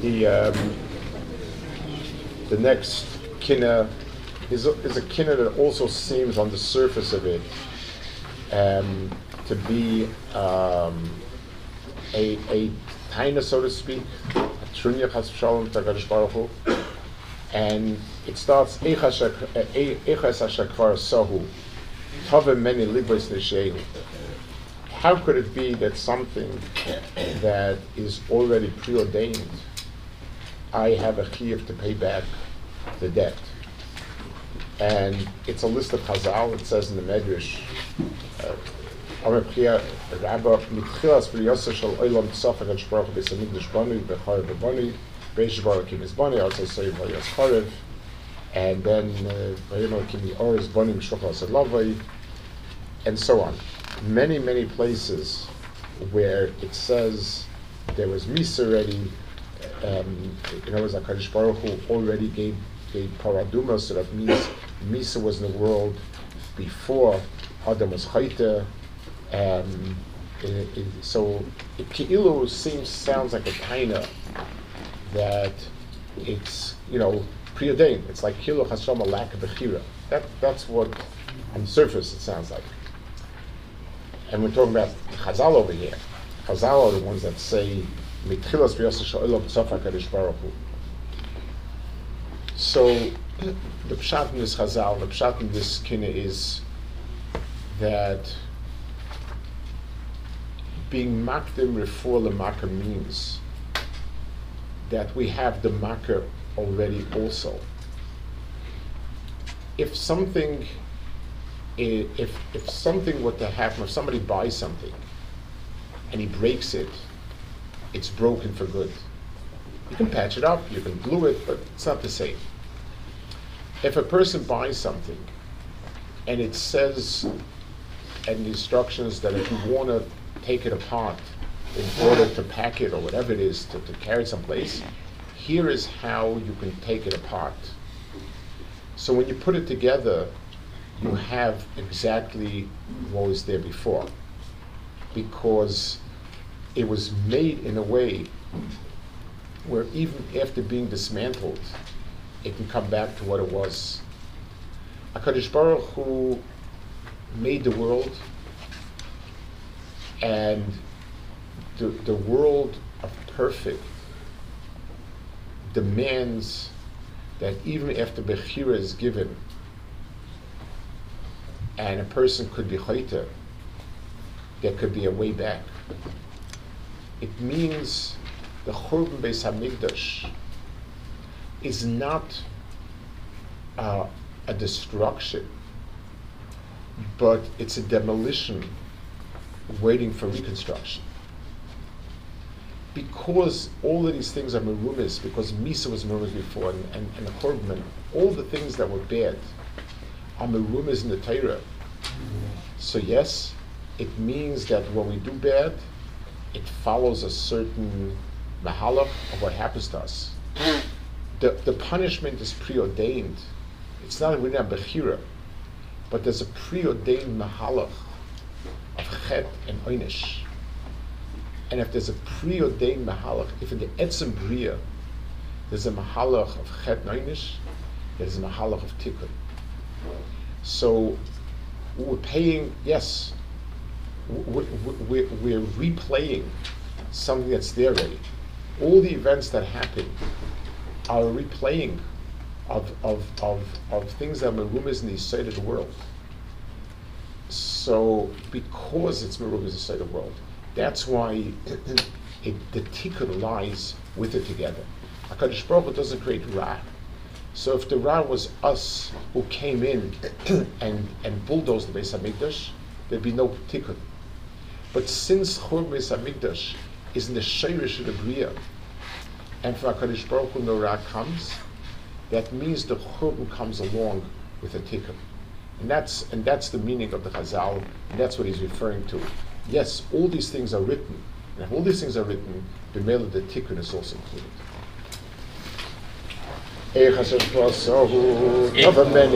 The um, the next kinna is a, is a kinna that also seems on the surface of it um, to be um, a a taina, so to speak, and it starts many. How could it be that something that is already preordained, I have a chiyuv to pay back the debt? And it's a list of Chazal. It says in the Medrash, and then and so on many, many places where it says there was Misa already, um, in other words, HaKadosh Baruch Hu already gave, gave Parah Adumah, so that means Misa was in the world before Adam was Chayte. Um, so it Ki'ilu seems, sounds like a taina that it's, you know, preordained. It's like Kilo Hashem, a lack of Bechira. That, that's what, on the surface, it sounds like and we're talking about Chazal over here. Chazal are the ones that say mitchilas v'yosef baruch Hu. So the pshat in this Chazal, the pshat in this kina is that being makdim refuah l'makah means that we have the makar already also. If something if, if something were to happen, if somebody buys something and he breaks it, it's broken for good. You can patch it up, you can glue it, but it's not the same. If a person buys something and it says in the instructions that if you want to take it apart in order to pack it or whatever it is to, to carry it someplace, here is how you can take it apart. So when you put it together, you have exactly what was there before. Because it was made in a way where even after being dismantled, it can come back to what it was. HaKadosh Baruch Hu made the world, and the, the world of perfect demands that even after Bechira is given, and a person could be chayta, there could be a way back. It means the Churban Beis Hamikdash is not uh, a destruction, but it's a demolition waiting for reconstruction. Because all of these things are merumis, because Misa was merumis before, and, and, and all the things that were bad, are merumas in the Torah. So yes, it means that when we do bad, it follows a certain mahalach of what happens to us. The, the punishment is preordained. It's not a bechira, but there's a preordained mahalach of chet and oinish. And if there's a preordained mahalach, if in the etzem bria there's a mahalach of chet and oinish, there's a mahalach of tikkun. So we're paying, yes, we're, we're, replaying something that's there already. All the events that happen are replaying of, of, of, of things that are merumas in the side of the world. So, because it's merumas in the side of the world, that's why it, the tikkun lies with it together. HaKadosh Baruch doesn't create ra. So if the Ra was us who came in and, and bulldozed the Beis Hamikdash, there'd be no tikkun. But since Chur Beis Hamikdash is in the Shayrish of the Bria, and from HaKadosh Baruch Hu no Ra comes, that means the Churban comes along with the tikkun. And that's, and that's the meaning of the Chazal, and that's what he's referring to. Yes, all these things are written, and if all these things are written, the Mela the tikkun is also included. איך אשר כבר סוהו, טוב המני